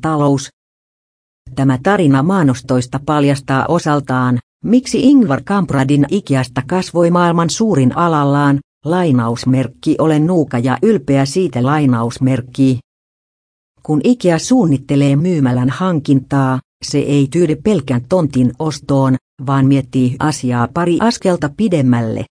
talous. Tämä tarina maanostoista paljastaa osaltaan, miksi Ingvar Kampradin ikiasta kasvoi maailman suurin alallaan, lainausmerkki olen nuuka ja ylpeä siitä lainausmerkki. Kun Ikea suunnittelee myymälän hankintaa, se ei tyydy pelkän tontin ostoon, vaan miettii asiaa pari askelta pidemmälle.